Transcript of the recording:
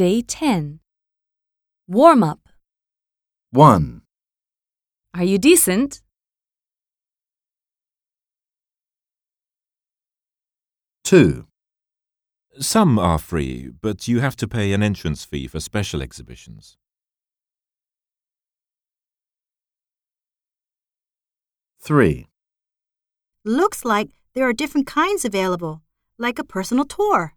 Day 10. Warm up. 1, Are you decent? 2, Some are free, but you have to pay an entrance fee for special exhibitions. 3, Looks like there are different kinds available, like a personal tour.